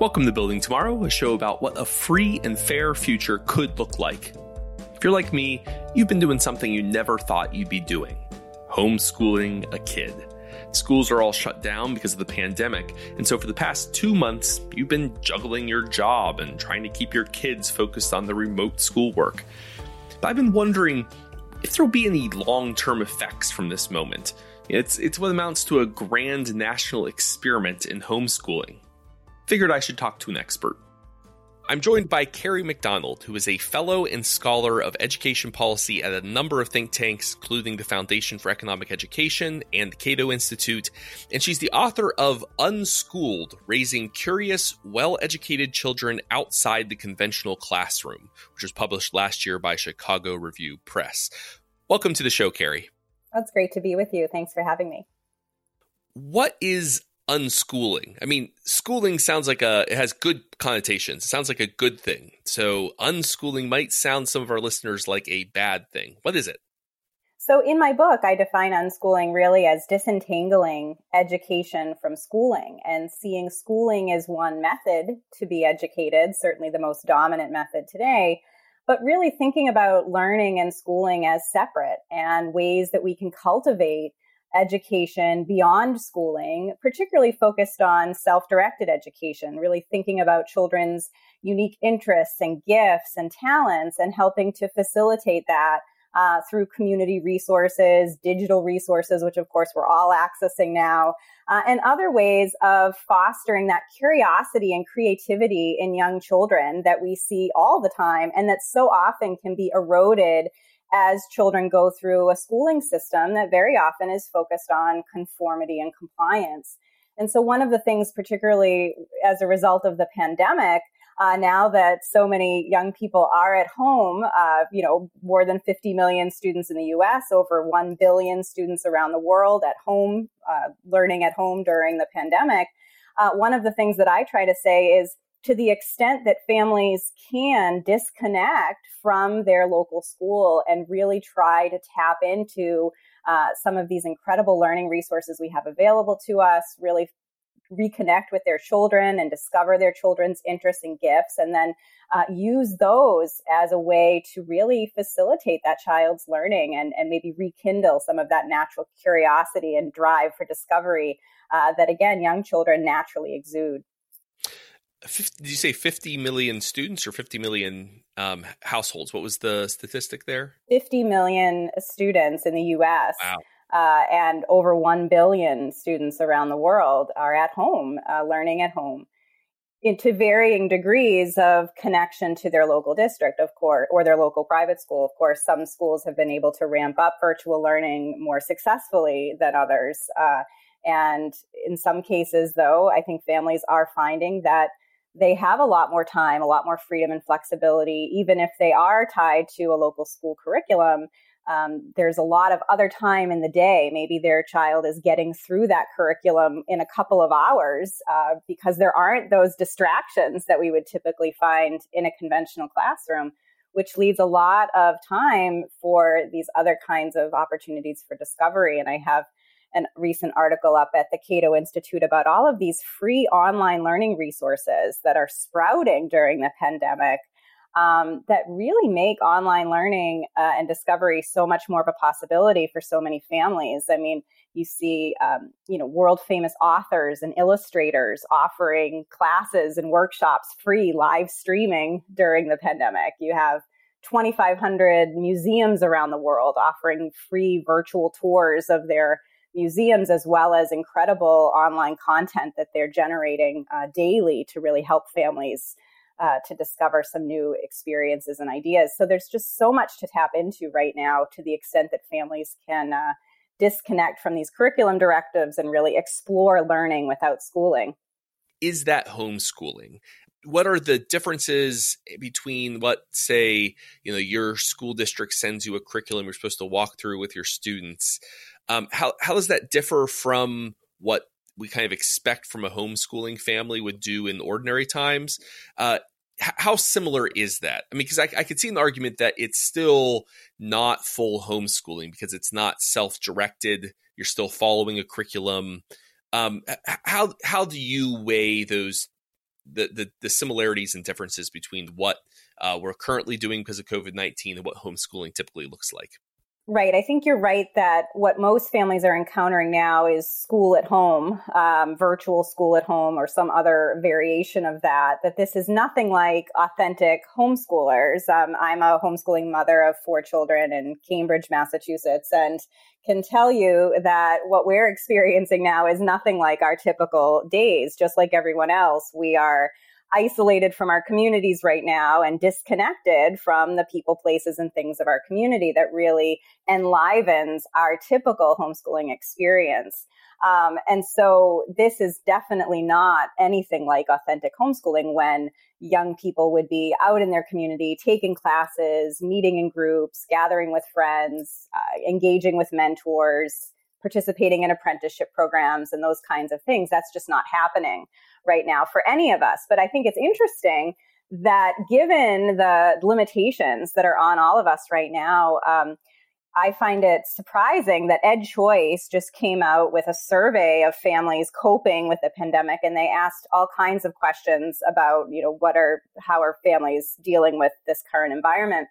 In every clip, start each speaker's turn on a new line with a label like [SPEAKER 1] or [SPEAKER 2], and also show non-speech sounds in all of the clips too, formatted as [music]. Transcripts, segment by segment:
[SPEAKER 1] Welcome to Building Tomorrow, a show about what a free and fair future could look like. If you're like me, you've been doing something you never thought you'd be doing homeschooling a kid. Schools are all shut down because of the pandemic, and so for the past two months, you've been juggling your job and trying to keep your kids focused on the remote schoolwork. But I've been wondering if there'll be any long term effects from this moment. It's, it's what amounts to a grand national experiment in homeschooling figured I should talk to an expert. I'm joined by Kerry McDonald, who is a fellow and scholar of education policy at a number of think tanks, including the Foundation for Economic Education and the Cato Institute. And she's the author of Unschooled Raising Curious, Well Educated Children Outside the Conventional Classroom, which was published last year by Chicago Review Press. Welcome to the show, Carrie.
[SPEAKER 2] That's great to be with you. Thanks for having me.
[SPEAKER 1] What is unschooling. I mean, schooling sounds like a it has good connotations. It sounds like a good thing. So unschooling might sound some of our listeners like a bad thing. What is it?
[SPEAKER 2] So in my book, I define unschooling really as disentangling education from schooling and seeing schooling as one method to be educated, certainly the most dominant method today, but really thinking about learning and schooling as separate and ways that we can cultivate education beyond schooling, particularly focused on self directed education, really thinking about children's unique interests and gifts and talents and helping to facilitate that. Uh, through community resources, digital resources, which of course we're all accessing now, uh, and other ways of fostering that curiosity and creativity in young children that we see all the time and that so often can be eroded as children go through a schooling system that very often is focused on conformity and compliance. And so, one of the things, particularly as a result of the pandemic, uh, now that so many young people are at home, uh, you know, more than 50 million students in the US, over 1 billion students around the world at home, uh, learning at home during the pandemic. Uh, one of the things that I try to say is to the extent that families can disconnect from their local school and really try to tap into uh, some of these incredible learning resources we have available to us, really reconnect with their children and discover their children's interests and gifts, and then uh, use those as a way to really facilitate that child's learning and, and maybe rekindle some of that natural curiosity and drive for discovery uh, that, again, young children naturally exude.
[SPEAKER 1] 50, did you say 50 million students or 50 million um, households? What was the statistic there?
[SPEAKER 2] 50 million students in the US.
[SPEAKER 1] Wow.
[SPEAKER 2] Uh, and over 1 billion students around the world are at home, uh, learning at home to varying degrees of connection to their local district, of course, or their local private school. Of course, some schools have been able to ramp up virtual learning more successfully than others. Uh, and in some cases, though, I think families are finding that they have a lot more time, a lot more freedom and flexibility, even if they are tied to a local school curriculum. Um, there's a lot of other time in the day. Maybe their child is getting through that curriculum in a couple of hours uh, because there aren't those distractions that we would typically find in a conventional classroom, which leaves a lot of time for these other kinds of opportunities for discovery. And I have an recent article up at the Cato Institute about all of these free online learning resources that are sprouting during the pandemic um, that really make online learning uh, and discovery so much more of a possibility for so many families. I mean, you see, um, you know, world famous authors and illustrators offering classes and workshops free live streaming during the pandemic. You have 2,500 museums around the world offering free virtual tours of their museums as well as incredible online content that they're generating uh, daily to really help families uh, to discover some new experiences and ideas. So there's just so much to tap into right now to the extent that families can uh, disconnect from these curriculum directives and really explore learning without schooling.
[SPEAKER 1] Is that homeschooling? What are the differences between what, say, you know, your school district sends you a curriculum you're supposed to walk through with your students? Um, how how does that differ from what we kind of expect from a homeschooling family would do in ordinary times? Uh, how similar is that? I mean, because I, I could see an argument that it's still not full homeschooling because it's not self directed. You're still following a curriculum. Um, how how do you weigh those the, the, the similarities and differences between what uh, we're currently doing because of COVID 19 and what homeschooling typically looks like.
[SPEAKER 2] Right. I think you're right that what most families are encountering now is school at home, um, virtual school at home, or some other variation of that. That this is nothing like authentic homeschoolers. Um, I'm a homeschooling mother of four children in Cambridge, Massachusetts, and can tell you that what we're [laughs] experiencing now is nothing like our typical days. Just like everyone else, we are isolated from our communities right now and disconnected from the people, places, and things of our community that really enlivens our typical homeschooling experience. Um, and so this is definitely not anything like authentic homeschooling when young people would be out in their community, taking classes, meeting in groups, gathering with friends, uh, engaging with mentors, participating in apprenticeship programs and those kinds of things. That's just not happening right now for any of us. But I think it's interesting that given the limitations that are on all of us right now, um, I find it surprising that EdChoice just came out with a survey of families coping with the pandemic, and they asked all kinds of questions about, you know, what are how are families dealing with this current environment.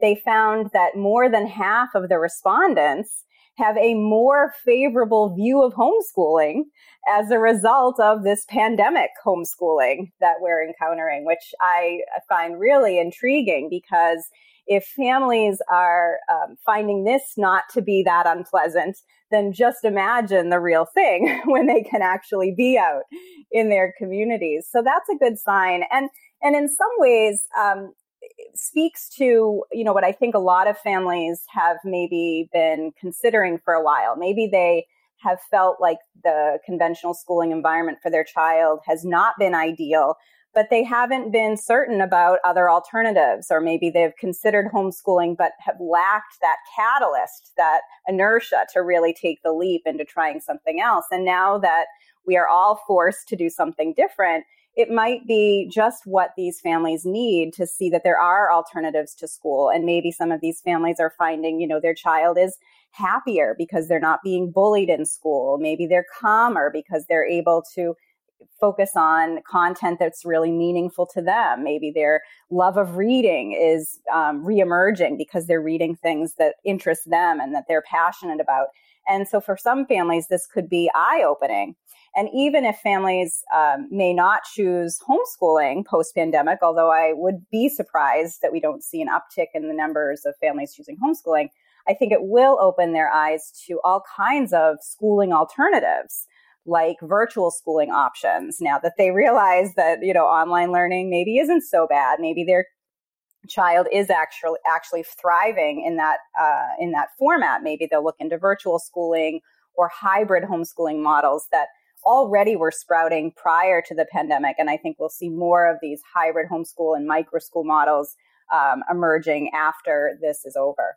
[SPEAKER 2] They found that more than half of the respondents have a more favorable view of homeschooling as a result of this pandemic homeschooling that we're encountering, which I find really intriguing because if families are um, finding this not to be that unpleasant, then just imagine the real thing [laughs] when they can actually be out in their communities. So that's a good sign. And and in some ways, um, speaks to you know what I think a lot of families have maybe been considering for a while. Maybe they have felt like the conventional schooling environment for their child has not been ideal, but they haven't been certain about other alternatives, or maybe they've considered homeschooling but have lacked that catalyst, that inertia to really take the leap into trying something else. And now that we are all forced to do something different, it might be just what these families need to see that there are alternatives to school. And maybe some of these families are finding, you know, their child is happier because they're not being bullied in school. Maybe they're calmer because they're able to focus on content that's really meaningful to them. Maybe their love of reading is um, reemerging because they're reading things that interest them and that they're passionate about. And so for some families, this could be eye opening. And even if families um, may not choose homeschooling post pandemic, although I would be surprised that we don't see an uptick in the numbers of families choosing homeschooling, I think it will open their eyes to all kinds of schooling alternatives like virtual schooling options now that they realize that you know online learning maybe isn't so bad. Maybe their child is actually actually thriving in that uh, in that format. Maybe they'll look into virtual schooling or hybrid homeschooling models that already were sprouting prior to the pandemic. And I think we'll see more of these hybrid homeschool and micro school models um, emerging after this is over.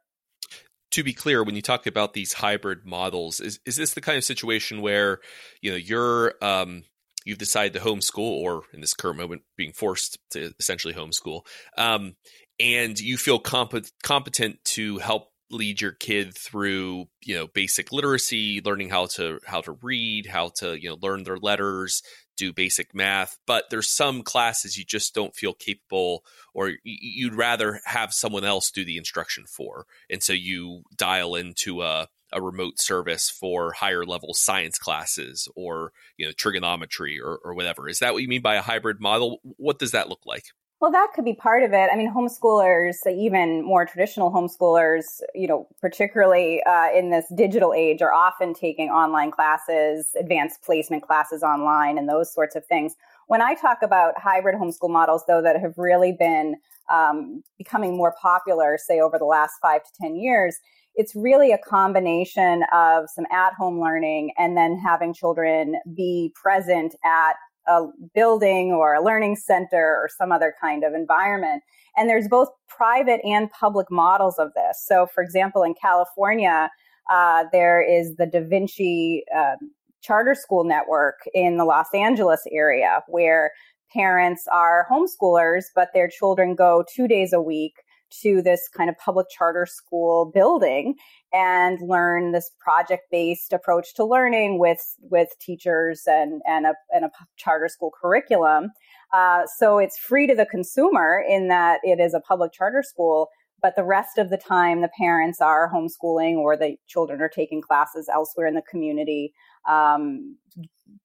[SPEAKER 1] To be clear, when you talk about these hybrid models, is, is this the kind of situation where you know you're um, you've decided to homeschool, or in this current moment, being forced to essentially homeschool, um, and you feel comp- competent to help lead your kid through you know basic literacy learning how to how to read how to you know learn their letters do basic math. But there's some classes you just don't feel capable or you'd rather have someone else do the instruction for. And so you dial into a a remote service for higher level science classes or you know trigonometry or, or whatever. Is that what you mean by a hybrid model? What does that look like
[SPEAKER 2] well, that could be part of it. I mean, homeschoolers, even more traditional homeschoolers, you know, particularly uh, in this digital age, are often taking online classes, advanced placement classes online, and those sorts of things. When I talk about hybrid homeschool models, though, that have really been um, becoming more popular, say over the last five to 10 years, it's really a combination of some at home learning and then having children be present at a building or a learning center or some other kind of environment. And there's both private and public models of this. So, for example, in California, uh, there is the Da Vinci um, Charter School Network in the Los Angeles area where parents are homeschoolers, but their children go two days a week to this kind of public charter school building and learn this project based approach to learning with with teachers and and a, and a charter school curriculum. Uh, so it's free to the consumer in that it is a public charter school, but the rest of the time the parents are homeschooling or the children are taking classes elsewhere in the community um,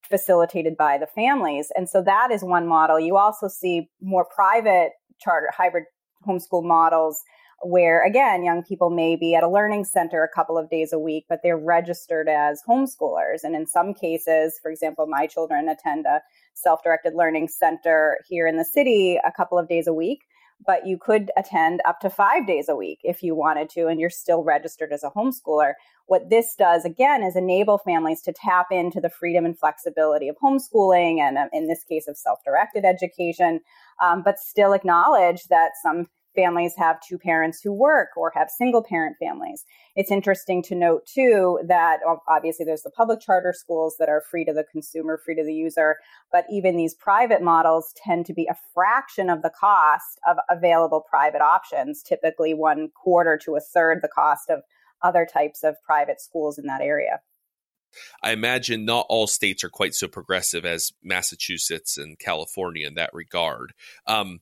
[SPEAKER 2] facilitated by the families and so that is one model you also see more private charter hybrid homeschool models where again young people may be at a learning center a couple of days a week but they're registered as homeschoolers and in some cases for example my children attend a self-directed learning center here in the city a couple of days a week but you could attend up to five days a week if you wanted to, and you're still registered as a homeschooler. What this does, again, is enable families to tap into the freedom and flexibility of homeschooling and, um, in this case, of self directed education, um, but still acknowledge that some families have two parents who work or have single parent families. It's interesting to note too that obviously there's the public charter schools that are free to the consumer, free to the user, but even these private models tend to be a fraction of the cost of available private options, typically one quarter to a third the cost of other types of private schools in that area.
[SPEAKER 1] I imagine not all states are quite so progressive as Massachusetts and California in that regard. Um,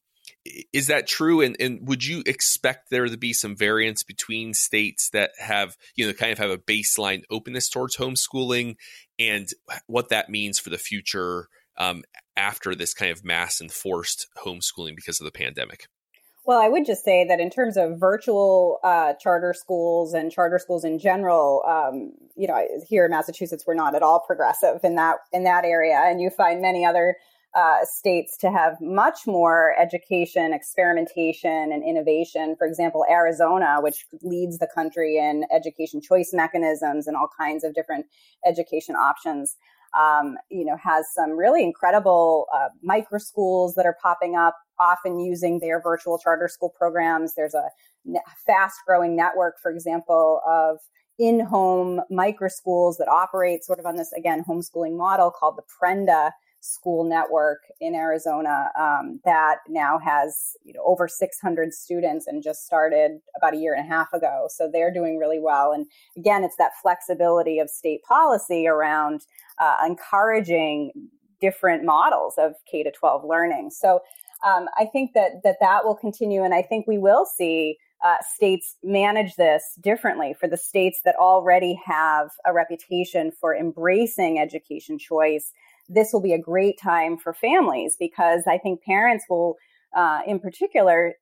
[SPEAKER 1] is that true and, and would you expect there to be some variance between states that have you know kind of have a baseline openness towards homeschooling and what that means for the future um, after this kind of mass enforced homeschooling because of the pandemic
[SPEAKER 2] well, I would just say that in terms of virtual uh, charter schools and charter schools in general, um, you know, here in Massachusetts, we're not at all progressive in that in that area, and you find many other uh, states to have much more education, experimentation, and innovation. For example, Arizona, which leads the country in education choice mechanisms and all kinds of different education options. Um, you know, has some really incredible uh, micro schools that are popping up, often using their virtual charter school programs. There's a fast growing network, for example, of in home micro schools that operate sort of on this, again, homeschooling model called the Prenda school network in Arizona um, that now has you know over 600 students and just started about a year and a half ago. So they're doing really well. And again, it's that flexibility of state policy around uh, encouraging different models of K to 12 learning. So um, I think that that that will continue, and I think we will see. Uh, states manage this differently for the states that already have a reputation for embracing education choice this will be a great time for families because I think parents will, uh, in particular,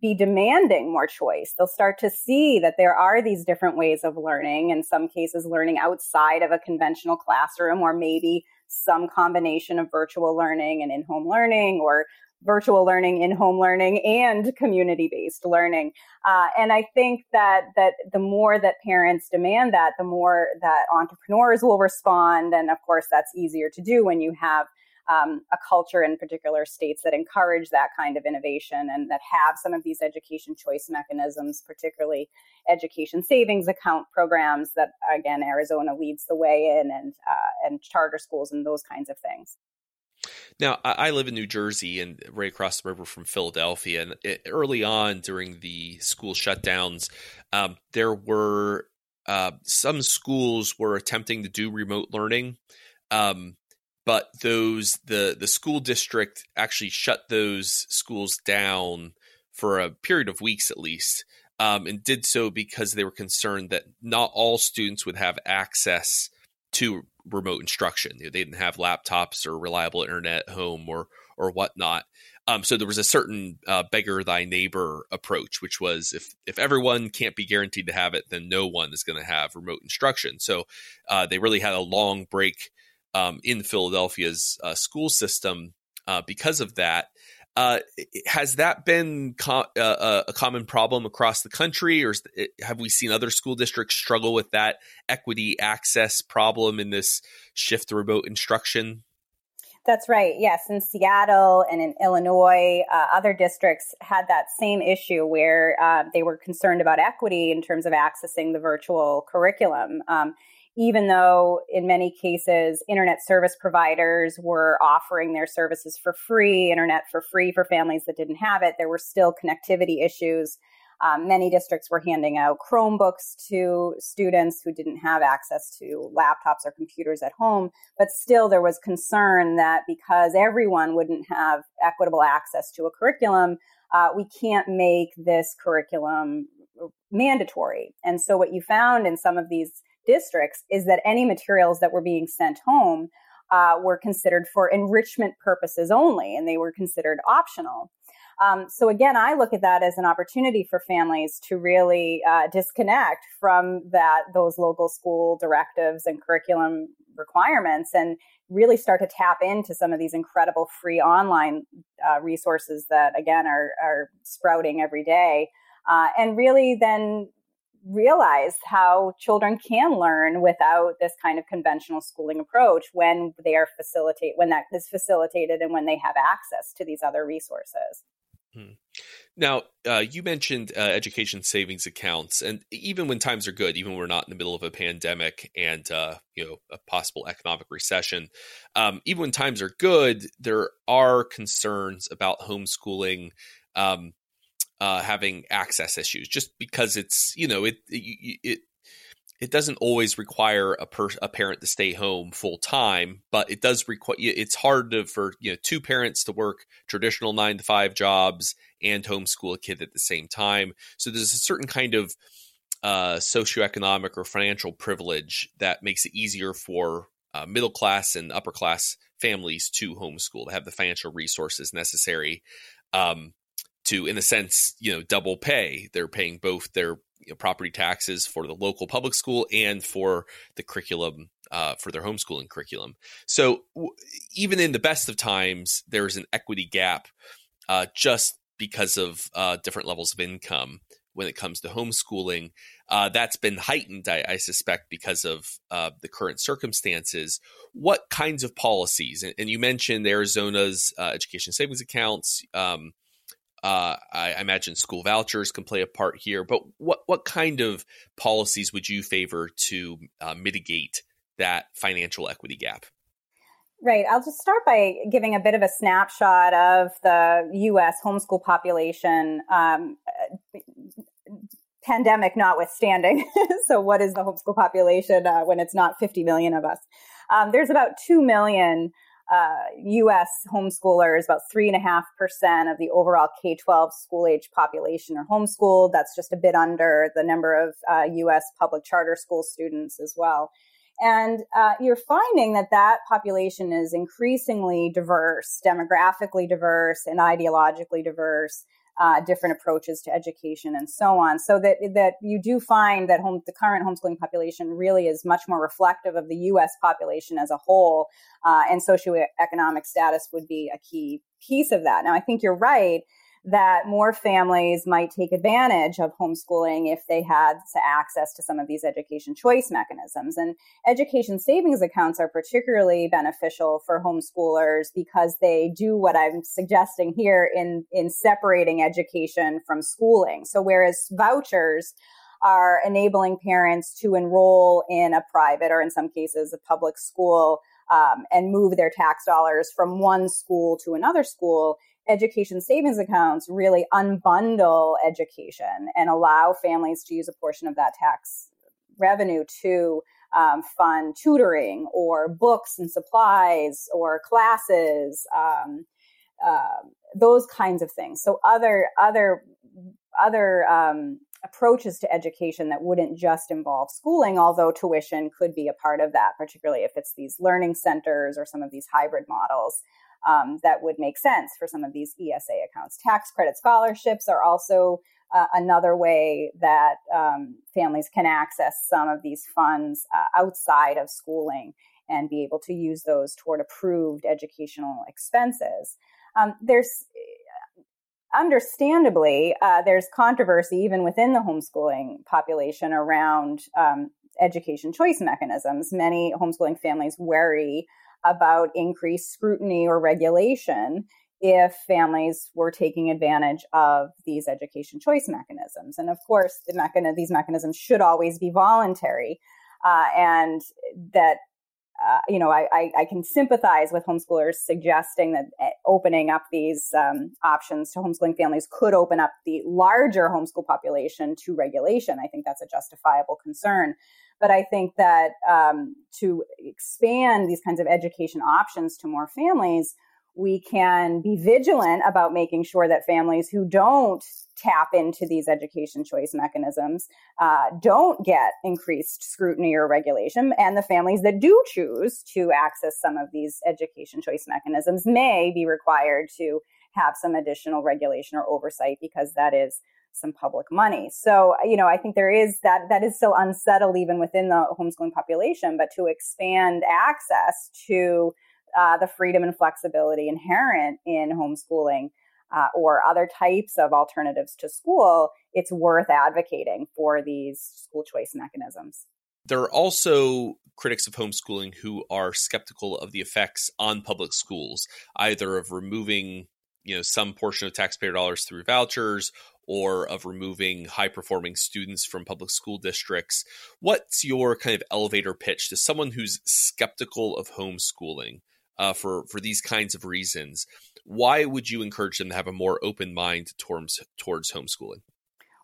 [SPEAKER 2] be demanding more choice. They'll start to see that there are these different ways of learning, in some cases, learning outside of a conventional classroom, or maybe some combination of virtual learning and in home learning, or virtual learning, in-home learning, and community-based learning. Uh, and I think that that the more that parents demand that, the more that entrepreneurs will respond. And of course, that's easier to do when you have um, a culture in particular states that encourage that kind of innovation and that have some of these education choice mechanisms, particularly education savings account programs that again Arizona leads the way in, and uh, and charter schools and those kinds of things.
[SPEAKER 1] Now, I live in New Jersey and right across the river from Philadelphia. And it, early on during the school shutdowns, um, there were uh, some schools were attempting to do remote learning. Um, but those the the school district actually shut those schools down for a period of weeks at least um, and did so because they were concerned that not all students would have access to remote instruction. They didn't have laptops or reliable internet at home or or whatnot. Um, so there was a certain uh, beggar thy neighbor approach, which was if if everyone can't be guaranteed to have it, then no one is going to have remote instruction. So uh, they really had a long break um, in Philadelphia's uh, school system uh, because of that. Uh, has that been co- uh, a common problem across the country, or it, have we seen other school districts struggle with that equity access problem in this shift to remote instruction?
[SPEAKER 2] That's right. Yes, in Seattle and in Illinois, uh, other districts had that same issue where uh, they were concerned about equity in terms of accessing the virtual curriculum. Um, even though in many cases internet service providers were offering their services for free, internet for free for families that didn't have it, there were still connectivity issues Um, many districts were handing out Chromebooks to students who didn't have access to laptops or computers at home, but still there was concern that because everyone wouldn't have equitable access to a curriculum, uh, we can't make this curriculum mandatory. And so what you found in some of these districts is that any materials that were being sent home uh, were considered for enrichment purposes only, and they were considered optional. Um, so again, I look at that as an opportunity for families to really uh, disconnect from that those local school directives and curriculum requirements, and really start to tap into some of these incredible free online uh, resources that again are are sprouting every day, uh, and really then realize how children can learn without this kind of conventional schooling approach when they are facilitate when that is facilitated and when they have access to these other resources.
[SPEAKER 1] Hmm. Now, uh, you mentioned uh, education savings accounts, and even when times are good, even when we're not in the middle of a pandemic and uh, you know a possible economic recession, um, even when times are good, there are concerns about homeschooling um, uh, having access issues, just because it's you know it it, it doesn't always require a, per, a parent to stay home full time, but it does require. It's hard to, for you know two parents to work traditional nine to five jobs and homeschool a kid at the same time. So there's a certain kind of uh, socioeconomic or financial privilege that makes it easier for uh, middle class and upper class families to homeschool to have the financial resources necessary um, to, in a sense, you know, double pay. They're paying both their you know, property taxes for the local public school and for the curriculum uh, for their homeschooling curriculum. So w- even in the best of times, there's an equity gap uh, just because of uh, different levels of income when it comes to homeschooling. Uh, that's been heightened, I, I suspect, because of uh, the current circumstances. What kinds of policies? And, and you mentioned Arizona's uh, education savings accounts. Um, uh, I, imagine school vouchers can play a part here, but what what kind of policies would you favor to uh, mitigate that financial equity gap?
[SPEAKER 2] Right. I'll just start by giving a bit of a snapshot of the U.S. homeschool population, um, pandemic notwithstanding. [laughs] so, what is the homeschool population uh, when it's not 50 million of us? Um, there's about 2 million uh, U.S. homeschoolers, about three and a half percent of the overall K-12 school age population are homeschooled. That's just a bit under the number of uh, U.S. public charter school students as well. And uh, you're finding that that population is increasingly diverse, demographically diverse, and ideologically diverse uh, different approaches to education and so on. So that that you do find that home, the current homeschooling population really is much more reflective of the U.S. population as a whole, uh, and socioeconomic status would be a key piece of that. Now, I think you're right that more families might take advantage of homeschooling if they had access to some of these education choice mechanisms. And education savings accounts are particularly beneficial for homeschoolers because they do what I'm suggesting here in, in separating education from schooling. So whereas vouchers are enabling parents to enroll in a private or in some cases a public school um, and move their tax dollars from one school to another school education savings accounts really unbundle education and allow families to use a portion of that tax revenue to um, fund tutoring or books and supplies or classes, um, uh, those kinds of things. So other other other um, approaches to education that wouldn't just involve schooling, although tuition could be a part of that, particularly if it's these learning centers or some of these hybrid models um, that would make sense for some of these ESA accounts. Tax credit scholarships are also uh, another way that um, families can access some of these funds uh, outside of schooling and be able to use those toward approved educational expenses. Um, there's understandably, uh, there's controversy even within the homeschooling population around um, education choice mechanisms. Many homeschooling families worry about increased scrutiny or regulation if families were taking advantage of these education choice mechanisms. And of course, the mechan- these mechanisms should always be voluntary, uh, and that uh, you know, I, I, I, can sympathize with homeschoolers suggesting that eh, opening up these um, options to homeschooling families could open up the larger homeschool population to regulation. I think that's a justifiable concern. But I think that um, to expand these kinds of education options to more families, we can be vigilant about making sure that families who don't tap into these education choice mechanisms uh, don't get increased scrutiny or regulation. And the families that do choose to access some of these education choice mechanisms may be required to have some additional regulation or oversight because that is some public money. So, you know, I think there is that, that is still unsettled even within the homeschooling population, but to expand access to uh, the freedom and flexibility inherent in homeschooling uh, or other types of alternatives to school, it's worth advocating for these school choice mechanisms.
[SPEAKER 1] There are also critics of homeschooling who are skeptical of the effects on public schools, either of removing you know some portion of taxpayer dollars through vouchers or of removing high performing students from public school districts. What's your kind of elevator pitch to someone who's skeptical of homeschooling uh, for for these kinds of reasons? Why would you encourage them to have a more open mind towards towards homeschooling?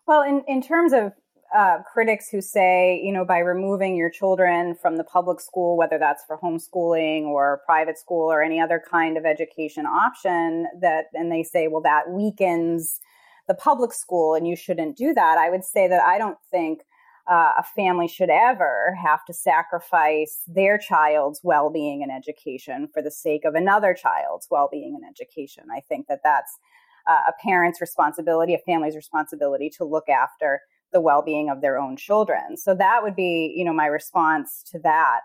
[SPEAKER 2] Well, in in terms of uh, critics who say, you know, by removing your children from the public school, whether that's for homeschooling or private school or any other kind of education option, that, and they say, well, that weakens the public school and you shouldn't do that. I would say that I don't think uh, a family should ever have to sacrifice their child's well-being and education for the sake of another child's well-being and education. I think that that's uh, a parent's responsibility, a family's responsibility to look after the well-being of their own children. So that would be, you know, my response to that.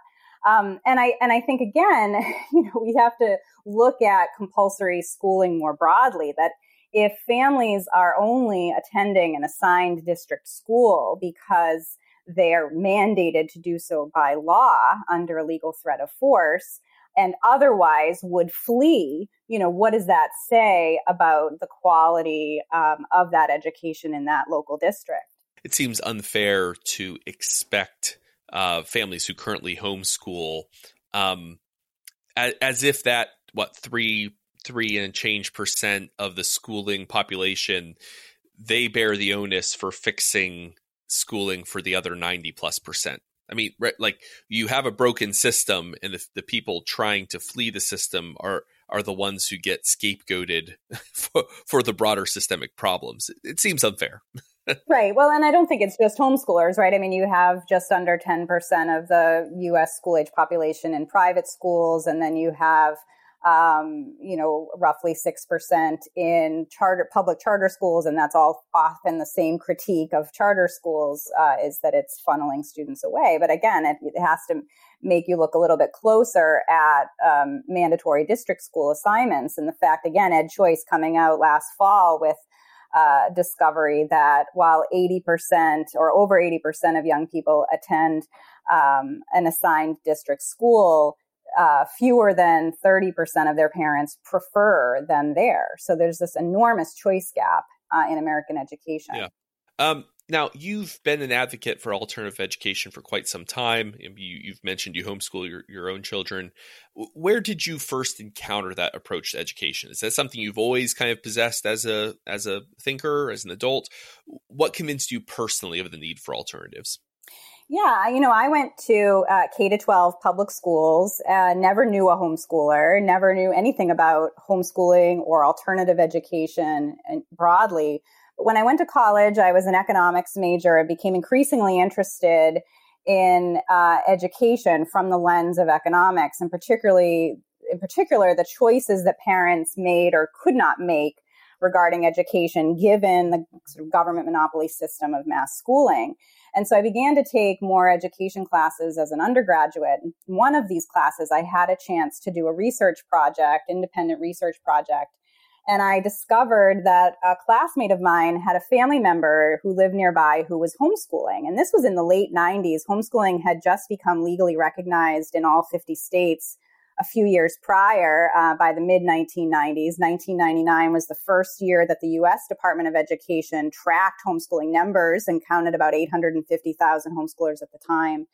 [SPEAKER 2] Um, and I and I think again, [laughs] you know, we have to look at compulsory schooling more broadly. That if families are only attending an assigned district school because they're mandated to do so by law under legal threat of force and otherwise would flee, you know, what does that say about the quality um, of that education in that local district?
[SPEAKER 1] It seems unfair to expect uh, families who currently homeschool um, as, as if that what three three and change percent of the schooling population, they bear the onus for fixing schooling for the other 90 plus percent. I mean, like you have a broken system, and the, the people trying to flee the system are are the ones who get scapegoated [laughs] for, for the broader systemic problems. It, it seems unfair. [laughs] [laughs]
[SPEAKER 2] right. Well, and I don't think it's just homeschoolers, right? I mean, you have just under 10% of the US school age population in private schools, and then you have um, you know, roughly 6% in charter, public charter schools. And that's all often the same critique of charter schools, uh, is that it's funneling students away. But again, it, it, has to make you look a little bit closer at, um, mandatory district school assignments. And the fact, again, EdChoice coming out last fall with, uh, discovery that while 80% or over 80% of young people attend um, an assigned district school, uh, fewer than 30% of their parents prefer them there. So there's this enormous choice gap uh, in American education.
[SPEAKER 1] Yeah. Um, now, you've been an advocate for alternative education for quite some time. You, have mentioned you homeschool your, your own children. Where did you first encounter that approach to education? Is that something you've always kind of possessed as a as a thinker, as an adult? What convinced you personally of the need for alternatives?
[SPEAKER 2] Yeah, you know, I went to uh, K to 12 public schools, uh, never knew a homeschooler, never knew anything about homeschooling or alternative education and broadly. When I went to college, I was an economics major and became increasingly interested in uh, education from the lens of economics, and particularly, in particular, the choices that parents made or could not make regarding education given the sort of government monopoly system of mass schooling. And so I began to take more education classes as an undergraduate. One of these classes, I had a chance to do a research project, independent research project. And I discovered that a classmate of mine had a family member who lived nearby who was homeschooling. And this was in the late 90s. Homeschooling had just become legally recognized in all 50 states a few years prior, uh, by the mid 1990s. 1999 was the first year that the U.S. Department of Education tracked homeschooling numbers and counted about 850,000 homeschoolers at the time.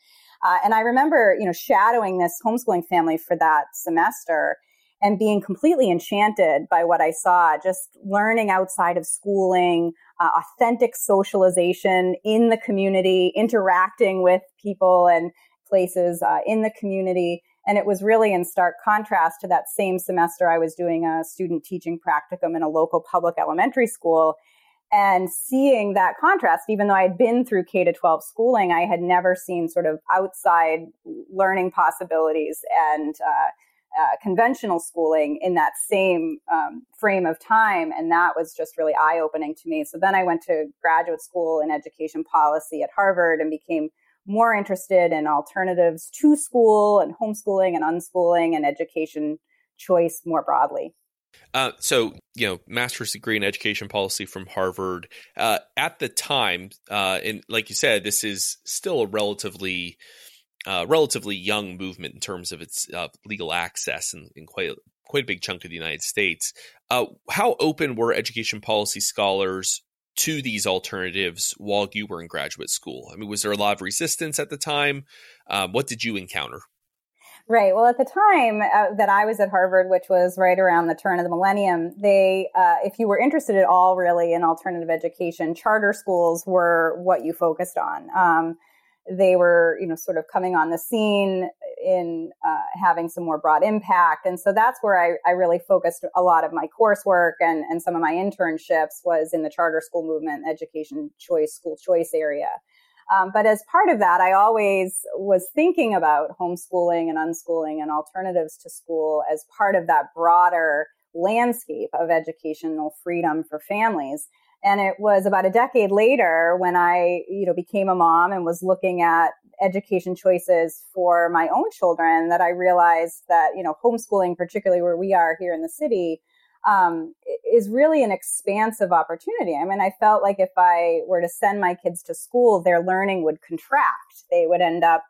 [SPEAKER 2] Uh, and I remember, you know, shadowing this homeschooling family for that semester and being completely enchanted by what I saw, just learning outside of schooling, uh, authentic socialization in the community, interacting with people and places uh, in the community. And it was really in stark contrast to that same semester I was doing a student teaching practicum in a local public elementary school. And seeing that contrast, even though I had been through K to 12 schooling, I had never seen sort of outside learning possibilities and uh, uh, conventional schooling in that same um, frame of time. And that was just really eye opening to me. So then I went to graduate school in education policy at Harvard and became more interested in alternatives to school and homeschooling and unschooling and education choice more broadly.
[SPEAKER 1] Uh, so, you know, master's degree in education policy from Harvard. Uh, at the time, uh, and like you said, this is still a relatively uh, relatively young movement in terms of its uh, legal access in, in, quite quite a big chunk of the United States. Uh, how open were education policy scholars to these alternatives while you were in graduate school? I mean, was there a lot of resistance at the time? Um, what did you encounter?
[SPEAKER 2] Right. Well, at the time uh, that I was at Harvard, which was right around the turn of the millennium, they, uh, if you were interested at all really in alternative education, charter schools were what you focused on. Um, they were, you know, sort of coming on the scene in uh, having some more broad impact. And so that's where I, I really focused a lot of my coursework and, and some of my internships was in the charter school movement, education choice, school choice area. Um, but as part of that, I always was thinking about homeschooling and unschooling and alternatives to school as part of that broader landscape of educational freedom for families. And it was about a decade later when I, you know, became a mom and was looking at education choices for my own children that I realized that, you know, homeschooling, particularly where we are here in the city, um, is really an expansive opportunity. I mean, I felt like if I were to send my kids to school, their learning would contract. They would end up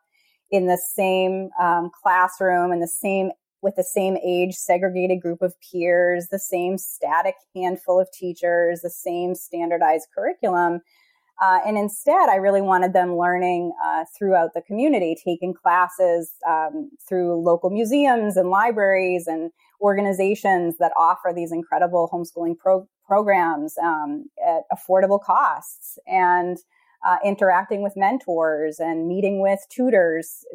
[SPEAKER 2] in the same um, classroom in the same with the same age segregated group of peers, the same static handful of teachers, the same standardized curriculum. Uh, and instead, I really wanted them learning uh, throughout the community, taking classes um, through local museums and libraries and organizations that offer these incredible homeschooling pro- programs um, at affordable costs and uh, interacting with mentors and meeting with tutors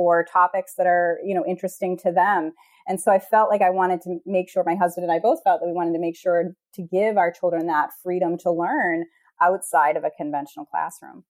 [SPEAKER 2] for topics that are, you know, interesting to them. And so I felt like I wanted to make sure my husband and I both felt that we wanted to make sure to give our children that freedom to learn outside of a conventional classroom.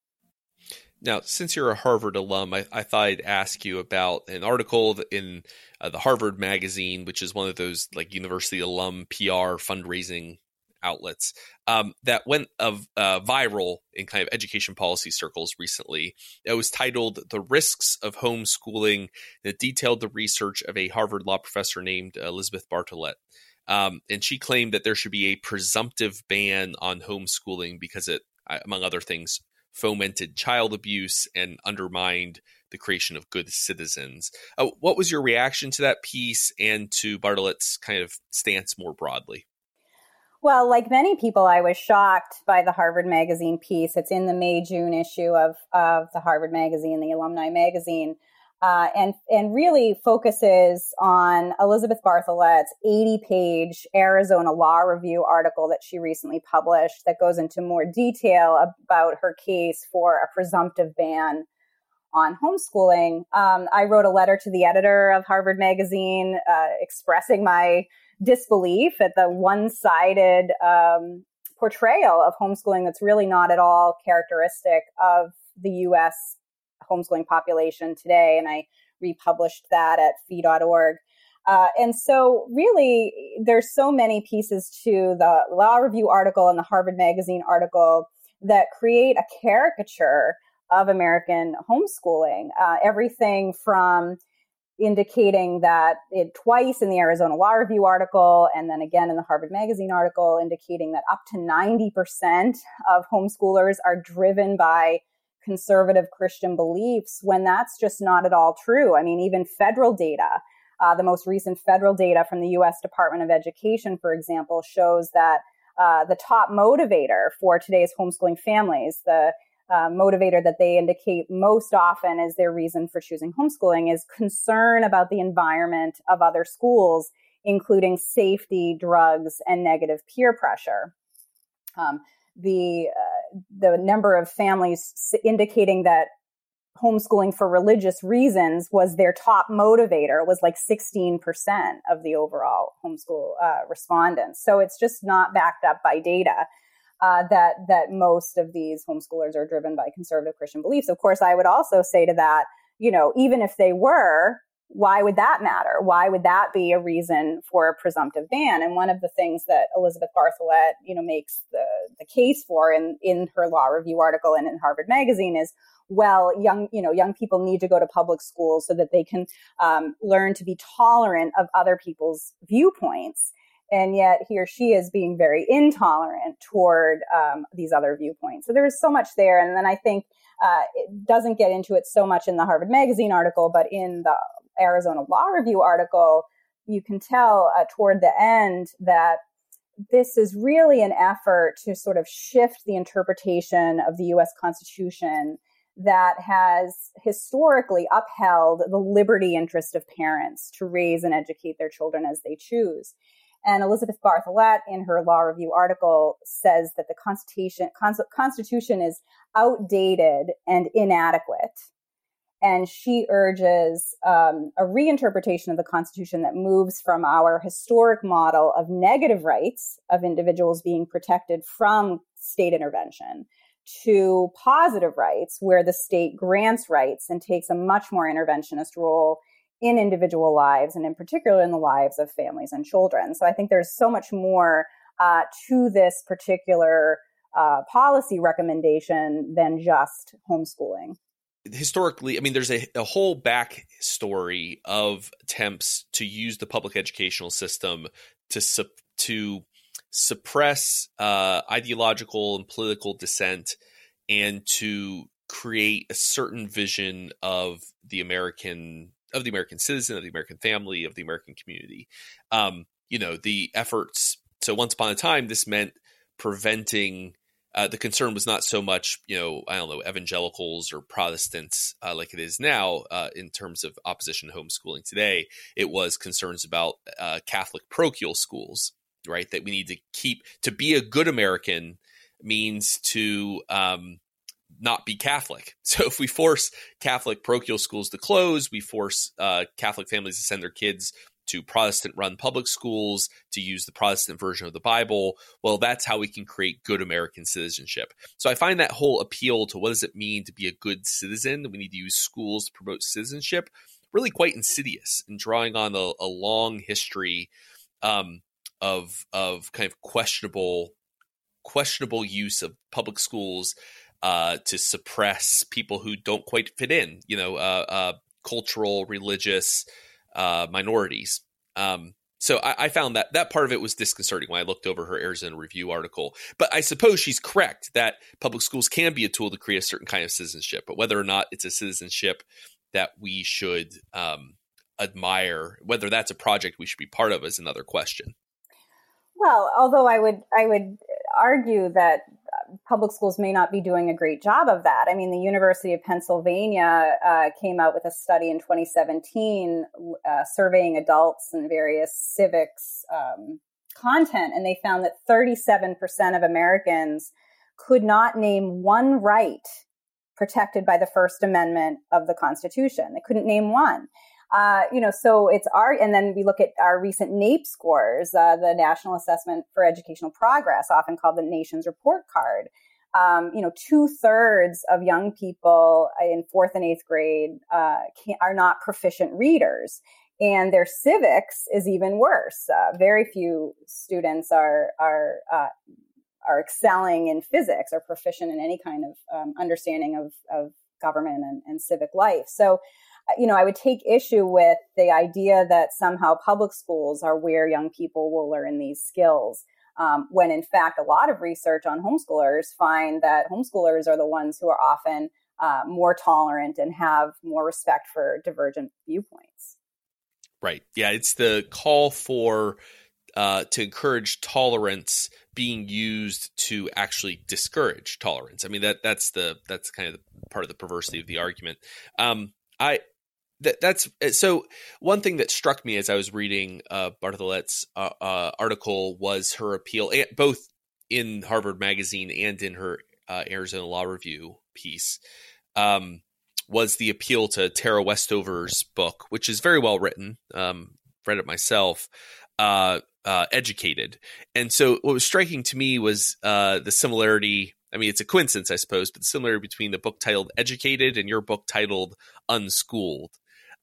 [SPEAKER 1] Now, since you're a Harvard alum, I, I thought I'd ask you about an article in uh, the Harvard Magazine, which is one of those like university alum PR fundraising outlets um, that went of uh, viral in kind of education policy circles recently. It was titled "The Risks of Homeschooling." That detailed the research of a Harvard law professor named Elizabeth Bartholet. Um, and she claimed that there should be a presumptive ban on homeschooling because it, uh, among other things, fomented child abuse and undermined the creation of good citizens. Uh, what was your reaction to that piece and to Bartholet's kind of stance more broadly?
[SPEAKER 2] Well, like many people, I was shocked by the Harvard Magazine piece. It's in the May June issue of, of the Harvard Magazine, the alumni magazine uh, and and really focuses on Elizabeth Bartholet's 80 page Arizona Law Review article that she recently published that goes into more detail about her case for a presumptive ban on homeschooling. Um, I wrote a letter to the editor of Harvard Magazine uh, expressing my disbelief at the one sided um, portrayal of homeschooling that's really not at all characteristic of the US homeschooling population today, and I republished that at fee.org. Uh, and so, really, there's so many pieces to the Law Review article and the Harvard Magazine article that create a caricature of American homeschooling. Uh, everything from indicating that it twice in the Arizona Law Review article and then again in the Harvard Magazine article, indicating that up to 90% of homeschoolers are driven by conservative Christian beliefs when that's just not at all true. I mean, even federal data, uh, the most recent federal data from the US Department of Education, for example, shows that uh, the top motivator for today's homeschooling families, the uh, motivator that they indicate most often as their reason for choosing homeschooling is concern about the environment of other schools, including safety, drugs, and negative peer pressure. Um, the uh, the number of families indicating that homeschooling for religious reasons was their top motivator was like 16% of the overall homeschool uh, respondents so it's just not backed up by data uh, that that most of these homeschoolers are driven by conservative christian beliefs of course i would also say to that you know even if they were why would that matter? Why would that be a reason for a presumptive ban? And one of the things that Elizabeth Bartholet, you know, makes the, the case for in, in her law review article and in Harvard Magazine is, well, young, you know, young people need to go to public schools so that they can um, learn to be tolerant of other people's viewpoints. And yet he or she is being very intolerant toward um, these other viewpoints. So there's so much there. And then I think uh, it doesn't get into it so much in the Harvard Magazine article, but in the Arizona Law Review article, you can tell uh, toward the end that this is really an effort to sort of shift the interpretation of the US Constitution that has historically upheld the liberty interest of parents to raise and educate their children as they choose. And Elizabeth Bartholet, in her law review article, says that the Constitution, Constitution is outdated and inadequate. And she urges um, a reinterpretation of the Constitution that moves from our historic model of negative rights of individuals being protected from state intervention to positive rights, where the state grants rights and takes a much more interventionist role in individual lives and in particular in the lives of families and children. So I think there's so much more uh, to this particular uh, policy recommendation than just homeschooling
[SPEAKER 1] historically, I mean, there's a, a whole back story of attempts to use the public educational system to su- to suppress uh, ideological and political dissent and to create a certain vision of the American of the American citizen, of the American family, of the American community. Um, you know, the efforts. So once upon a time, this meant preventing uh, the concern was not so much, you know, I don't know, evangelicals or Protestants uh, like it is now uh, in terms of opposition to homeschooling today. It was concerns about uh, Catholic parochial schools, right? That we need to keep to be a good American means to um, not be Catholic. [laughs] So if we force Catholic parochial schools to close, we force uh, Catholic families to send their kids to Protestant run public schools, to use the Protestant version of the Bible. Well, that's how we can create good American citizenship. So I find that whole appeal to what does it mean to be a good citizen? We need to use schools to promote citizenship really quite insidious and drawing on a, a long history um, of of kind of questionable questionable use of public schools uh, to suppress people who don't quite fit in. You know, uh, uh, cultural, religious, uh, minorities. Um, so I, I, found that that part of it was disconcerting when I looked over her Arizona Review article. But I suppose she's correct that public schools can be a tool to create a certain kind of citizenship. But whether or not it's a citizenship that we should um, admire, whether that's a project we should be part of, is another question.
[SPEAKER 2] Well, although I would I would argue that public schools may not be doing a great job of that. I mean, the University of Pennsylvania uh, came out with a study in 2017 uh, surveying adults and various civics um, content, and they found that 37% of Americans could not name one right protected by the First Amendment of the Constitution. They couldn't name one. Uh, you know, so it's our, and then we look at our recent NAEP scores, uh, the National Assessment for Educational Progress, often called the nation's report card. Um, you know, two thirds of young people in fourth and eighth grade uh, are not proficient readers, and their civics is even worse. Uh, very few students are are uh, are excelling in physics or proficient in any kind of um, understanding of, of government and, and civic life. So you know, I would take issue with the idea that somehow public schools are where young people will learn these skills. Um, when in fact, a lot of research on homeschoolers find that homeschoolers are the ones who are often uh, more tolerant and have more respect for divergent viewpoints.
[SPEAKER 1] Right. Yeah. It's the call for uh, to encourage tolerance being used to actually discourage tolerance. I mean that that's the that's kind of the part of the perversity of the argument. Um, I that that's so one thing that struck me as I was reading uh, Bartholet's uh, uh, article was her appeal, both in Harvard Magazine and in her uh, Arizona Law Review piece. Um, was the appeal to Tara Westover's book, which is very well written. Um, read it myself. Uh, uh, educated, and so what was striking to me was uh, the similarity. I mean, it's a coincidence, I suppose, but similar between the book titled "Educated" and your book titled "Unschooled."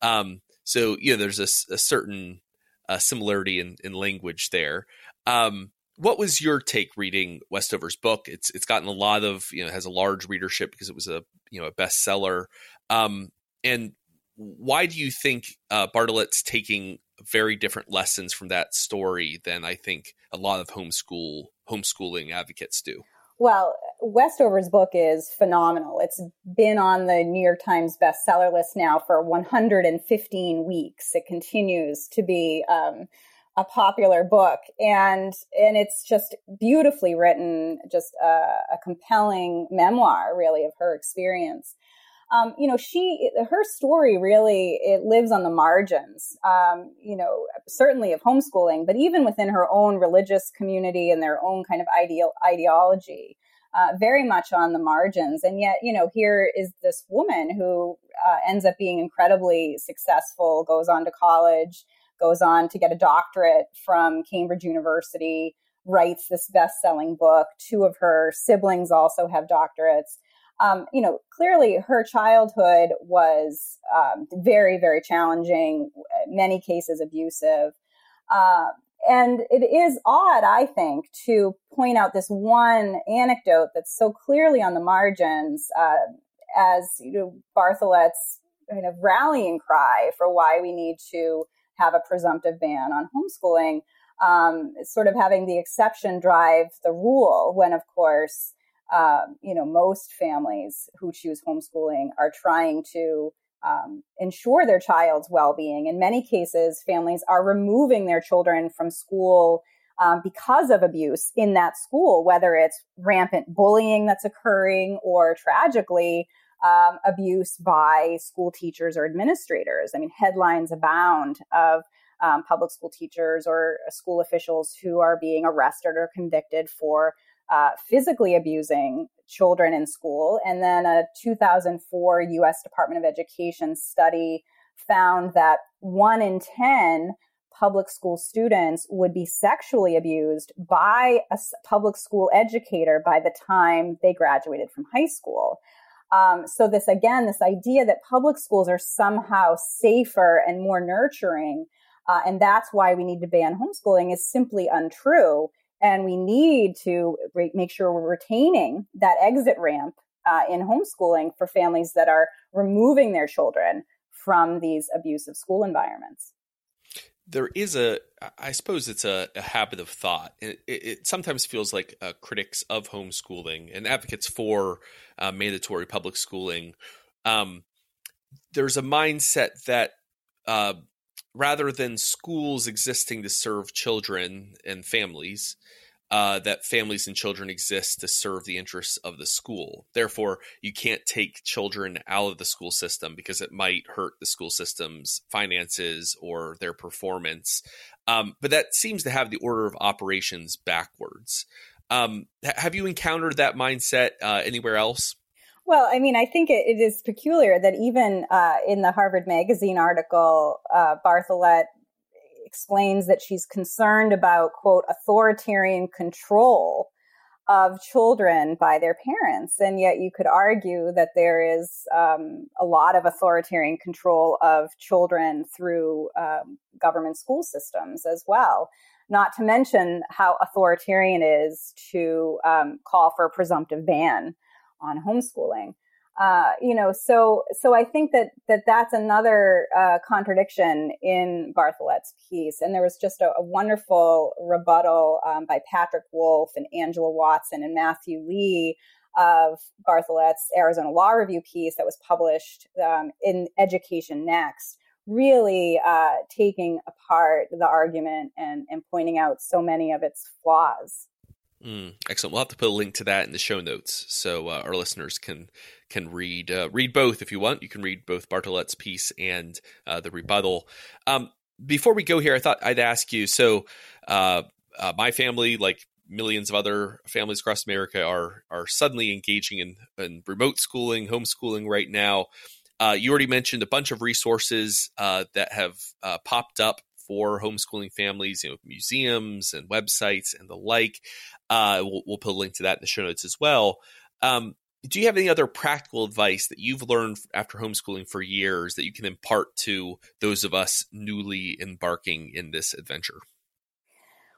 [SPEAKER 1] Um, so you know, there's a, a certain uh, similarity in, in language there. Um, what was your take reading Westover's book? It's it's gotten a lot of you know has a large readership because it was a you know a bestseller. Um, and why do you think uh, Bartholet's taking very different lessons from that story than I think a lot of homeschool homeschooling advocates do?
[SPEAKER 2] Well, Westover's book is phenomenal. It's been on the New York Times bestseller list now for 115 weeks. It continues to be um, a popular book, and and it's just beautifully written, just a, a compelling memoir, really, of her experience um, you know, she, her story really, it lives on the margins, um, you know, certainly of homeschooling, but even within her own religious community and their own kind of ideal ideology. Uh, very much on the margins. And yet, you know, here is this woman who uh, ends up being incredibly successful, goes on to college, goes on to get a doctorate from Cambridge University, writes this best selling book. Two of her siblings also have doctorates um, you know, clearly her childhood was um, very, very challenging, many cases abusive. Uh, and it is odd, I think, to point out this one anecdote that's so clearly on the margins uh, as you know, Bartholet's kind of rallying cry for why we need to have a presumptive ban on homeschooling. Um, sort of having the exception drive the rule, when of course um, you know, most families who choose homeschooling are trying to um, ensure their child's well-being. In many cases, families are removing their children from school um, because of abuse in that school, whether it's rampant bullying that's occurring or tragically um, abuse by school teachers or administrators. I mean, headlines abound of um, public school teachers or school officials who are being arrested or convicted for uh, physically abusing children in school. And then a 2004 US Department of Education study found that one in 10 public school students would be sexually abused by a public school educator by the time they graduated from high school. Um, so this again, this idea that public schools are somehow safer and more nurturing, uh, and that's why we need to ban homeschooling is simply untrue. And we need to re- make sure we're retaining that exit ramp uh, in homeschooling for families that are removing their children from these abusive school environments.
[SPEAKER 1] There is a, I suppose it's a, a habit of thought. It, it, it sometimes feels like uh, critics of homeschooling and advocates for uh, mandatory public schooling. Um, there's a mindset that uh, rather than schools existing to serve children and families, uh, that families and children exist to serve the interests of the school. Therefore, you can't take children out of the school system because it might hurt the school system's finances or their performance. Um, but that seems to have the order of operations backwards. Um, have you encountered that mindset uh, anywhere else?
[SPEAKER 2] Well, I mean, I think it, it is peculiar that even uh, in the Harvard Magazine article, uh, Bartholet explains that she's concerned about, quote, authoritarian control of children by their parents. And yet you could argue that there is um, a lot of authoritarian control of children through um, government school systems as well. Not to mention how authoritarian it is to um, call for a presumptive ban on homeschooling. Uh, you know, so so I think that that that's another uh, contradiction in Bartholet's piece. And there was just a, a wonderful rebuttal um, by Patrick Wolf and Angela Watson and Matthew Lee of Bartholet's Arizona Law Review piece that was published um, in Education Next, really uh, taking apart the argument and, and pointing out so many of its flaws.
[SPEAKER 1] Mm, excellent. We'll have to put a link to that in the show notes so uh, our listeners can can read uh, read both if you want. You can read both Bartholet's piece and uh, the rebuttal. Um, before we go here, I thought I'd ask you. So, uh, uh, my family, like millions of other families across America, are are suddenly engaging in, in remote schooling, homeschooling right now. Uh, you already mentioned a bunch of resources that have popped up for homeschooling families, you know, museums and websites and the like. Uh, we'll, we'll, put a link to that in the show notes as well. Um, do you have any other practical advice that you've learned after homeschooling for years that you can impart to those of us newly embarking in this adventure?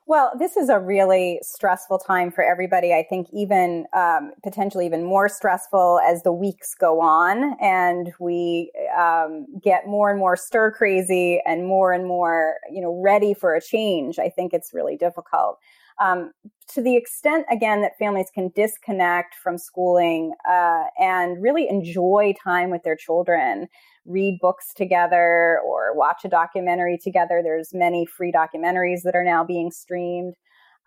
[SPEAKER 2] Well, this is a really stressful time for everybody. I think even um, potentially even more stressful as the weeks go on and we um, get more and more stir crazy and more and more, you know, ready for a change. I think it's really difficult. Um, to the extent, again, that families can disconnect from schooling uh, and really enjoy time with their children read books together or watch a documentary together. There's many free documentaries that are now being streamed.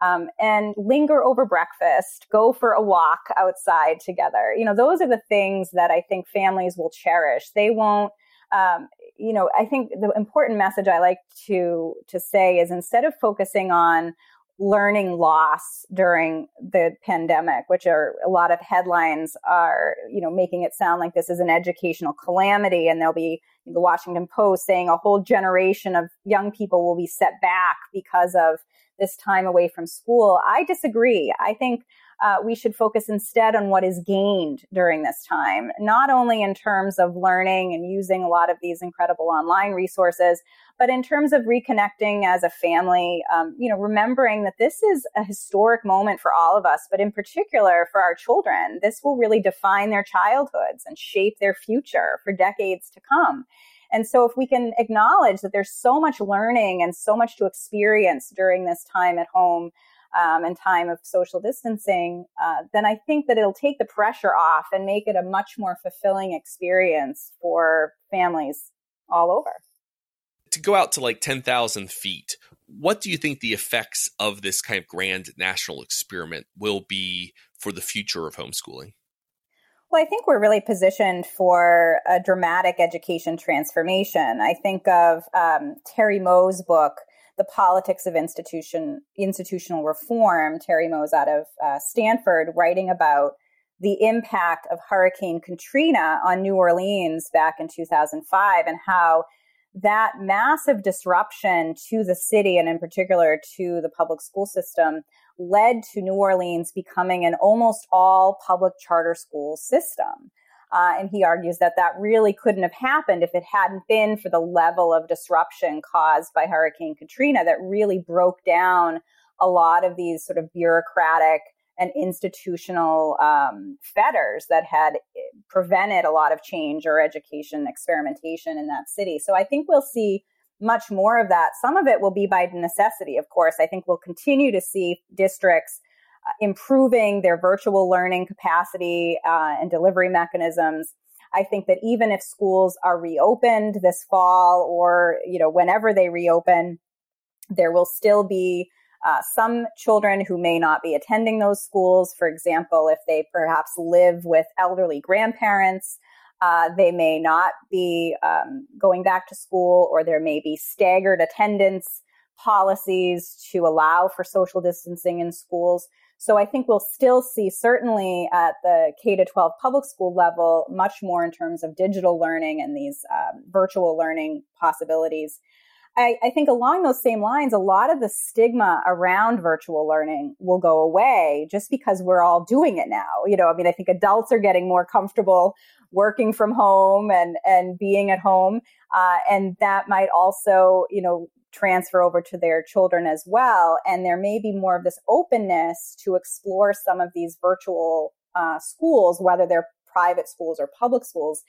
[SPEAKER 2] Um, and linger over breakfast, go for a walk outside together. You know, those are the things that I think families will cherish. They won't, um, you know, I think the important message I like to to say is instead of focusing on learning loss during the pandemic, which are a lot of headlines are, you know, making it sound like this is an educational calamity. And there'll be the Washington Post saying a whole generation of young people will be set back because of this time away from school. I disagree. I think uh, we should focus instead on what is gained during this time, not only in terms of learning and using a lot of these incredible online resources, but in terms of reconnecting as a family, um, you know, remembering that this is a historic moment for all of us, but in particular for our children. This will really define their childhoods and shape their future for decades to come. And so if we can acknowledge that there's so much learning and so much to experience during this time at home, um, and time of social distancing, uh, then I think that it'll take the pressure off and make it a much more fulfilling experience for families all over.
[SPEAKER 1] To go out to like 10,000 feet, what do you think the effects of this kind of grand national experiment will be for the future of homeschooling?
[SPEAKER 2] Well, I think we're really positioned for a dramatic education transformation. I think of um, Terry Moe's book, the politics of institution institutional reform. Terry Moe's out of uh, Stanford writing about the impact of Hurricane Katrina on New Orleans back in 2005 and how that massive disruption to the city and in particular to the public school system led to New Orleans becoming an almost all public charter school system. Uh, and he argues that that really couldn't have happened if it hadn't been for the level of disruption caused by Hurricane Katrina that really broke down a lot of these sort of bureaucratic and institutional um, fetters that had eh, prevented a lot of change or education experimentation in that city. So I think we'll see much more of that. Some of it will be by necessity, of course. I think we'll continue to see districts improving their virtual learning capacity uh, and delivery mechanisms. I think that even if schools are reopened this fall or, you know, whenever they reopen, there will still be uh, some children who may not be attending those schools. For example, if they perhaps live with elderly grandparents, uh, they may not be um, going back to school, or there may be staggered attendance policies to allow for social distancing in schools. So I think we'll still see certainly at the K to 12 public school level much more in terms of digital learning and these um, virtual learning possibilities. I, I, think along those same lines, a lot of the stigma around virtual learning will go away just because we're all doing it now. You know, I mean, I think adults are getting more comfortable working from home and and being at home, uh, and that might also, you know, transfer over to their children as well. And there may be more of this openness to explore some of these virtual uh, schools, whether they're private schools or public schools.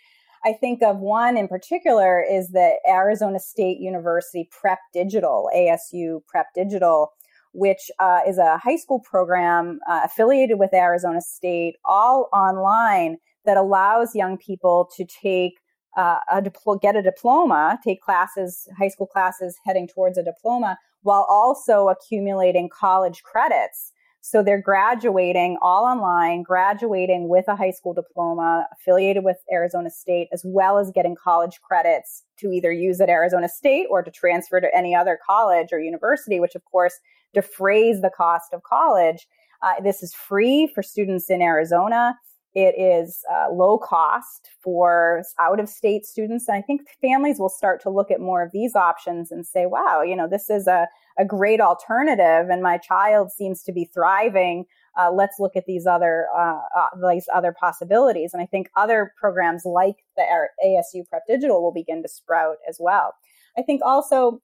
[SPEAKER 2] I think of one in particular is the Arizona State University Prep Digital, ASU Prep Digital, which uh, is a high school program uh, affiliated with Arizona State, all online, that allows young people to take uh, a dipl- get a diploma, take classes, high school classes heading towards a diploma, while also accumulating college credits. So they're graduating all online, graduating with a high school diploma affiliated with Arizona State, as well as getting college credits to either use at Arizona State or to transfer to any other college or university, which of course defrays the cost of college. Uh, this is free for students in Arizona. It is uh, low cost for out of state students. And I think families will start to look at more of these options and say, wow, you know, this is a, a great alternative and my child seems to be thriving. Uh, let's look at these other, uh, uh these other possibilities. And I think other programs like the ASU Prep Digital will begin to sprout as well. I think also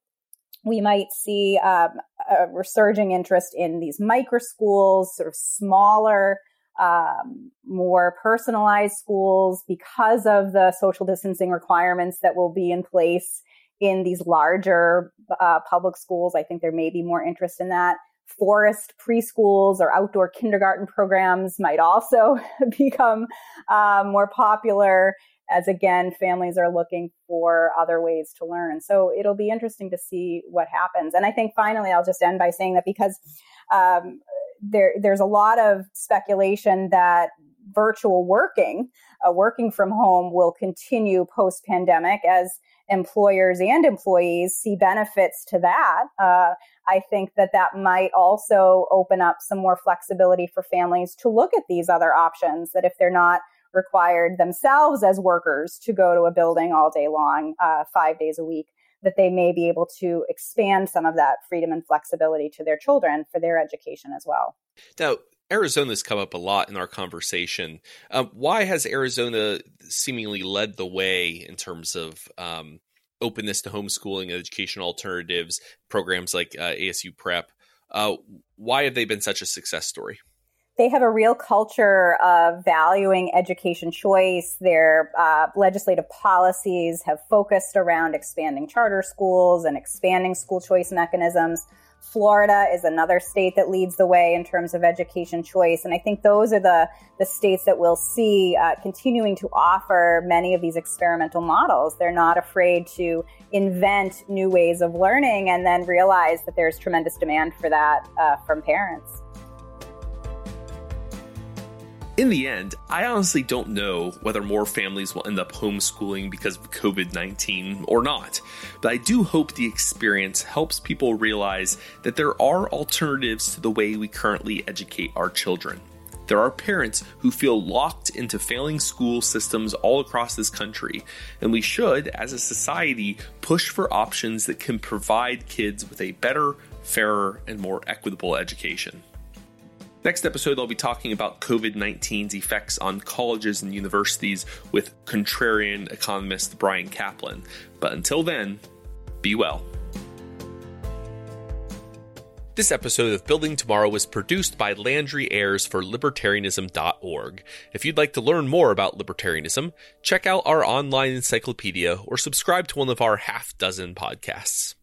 [SPEAKER 2] we might see um, a resurging interest in these micro schools, sort of smaller um, more personalized schools because of the social distancing requirements that will be in place in these larger uh, public schools. I think there may be more interest in that. Forest preschools or outdoor kindergarten programs might also [laughs] become um, more popular as again families are looking for other ways to learn so it'll be interesting to see what happens and i think finally i'll just end by saying that because um, there there's a lot of speculation that virtual working, uh, working from home, will continue post pandemic as employers and employees see benefits to that. Uh, I think that that might also open up some more flexibility for families to look at these other options. That if they're not required themselves as workers to go to a building all day long, uh, five days a week, that they may be able to expand some of that freedom and flexibility to their children for their education as well.
[SPEAKER 1] Now, Arizona's come up a lot in our conversation. Um, why has Arizona seemingly led the way in terms of um, openness to homeschooling educational alternatives, programs like uh, ASU Prep? Uh, why have they been such a success story?
[SPEAKER 2] They have a real culture of valuing education choice. Their uh, legislative policies have focused around expanding charter schools and expanding school choice mechanisms. Florida is another state that leads the way in terms of education choice. And I think those are the, the states that we'll see uh, continuing to offer many of these experimental models. They're not afraid to invent new ways of learning and then realize that there's tremendous demand for that uh, from parents.
[SPEAKER 1] In the end, I honestly don't know whether more families will end up homeschooling because of COVID 19 or not, but I do hope the experience helps people realize that there are alternatives to the way we currently educate our children. There are parents who feel locked into failing school systems all across this country, and we should, as a society, push for options that can provide kids with a better, fairer, and more equitable education. Next episode, I'll be talking about COVID 19's effects on colleges and universities with contrarian economist Bryan Caplan. But until then, be well. This episode of Building Tomorrow was produced by Landry Ayres for Libertarianism.org. If you'd like to learn more about libertarianism, check out our online encyclopedia or subscribe to one of our half dozen podcasts.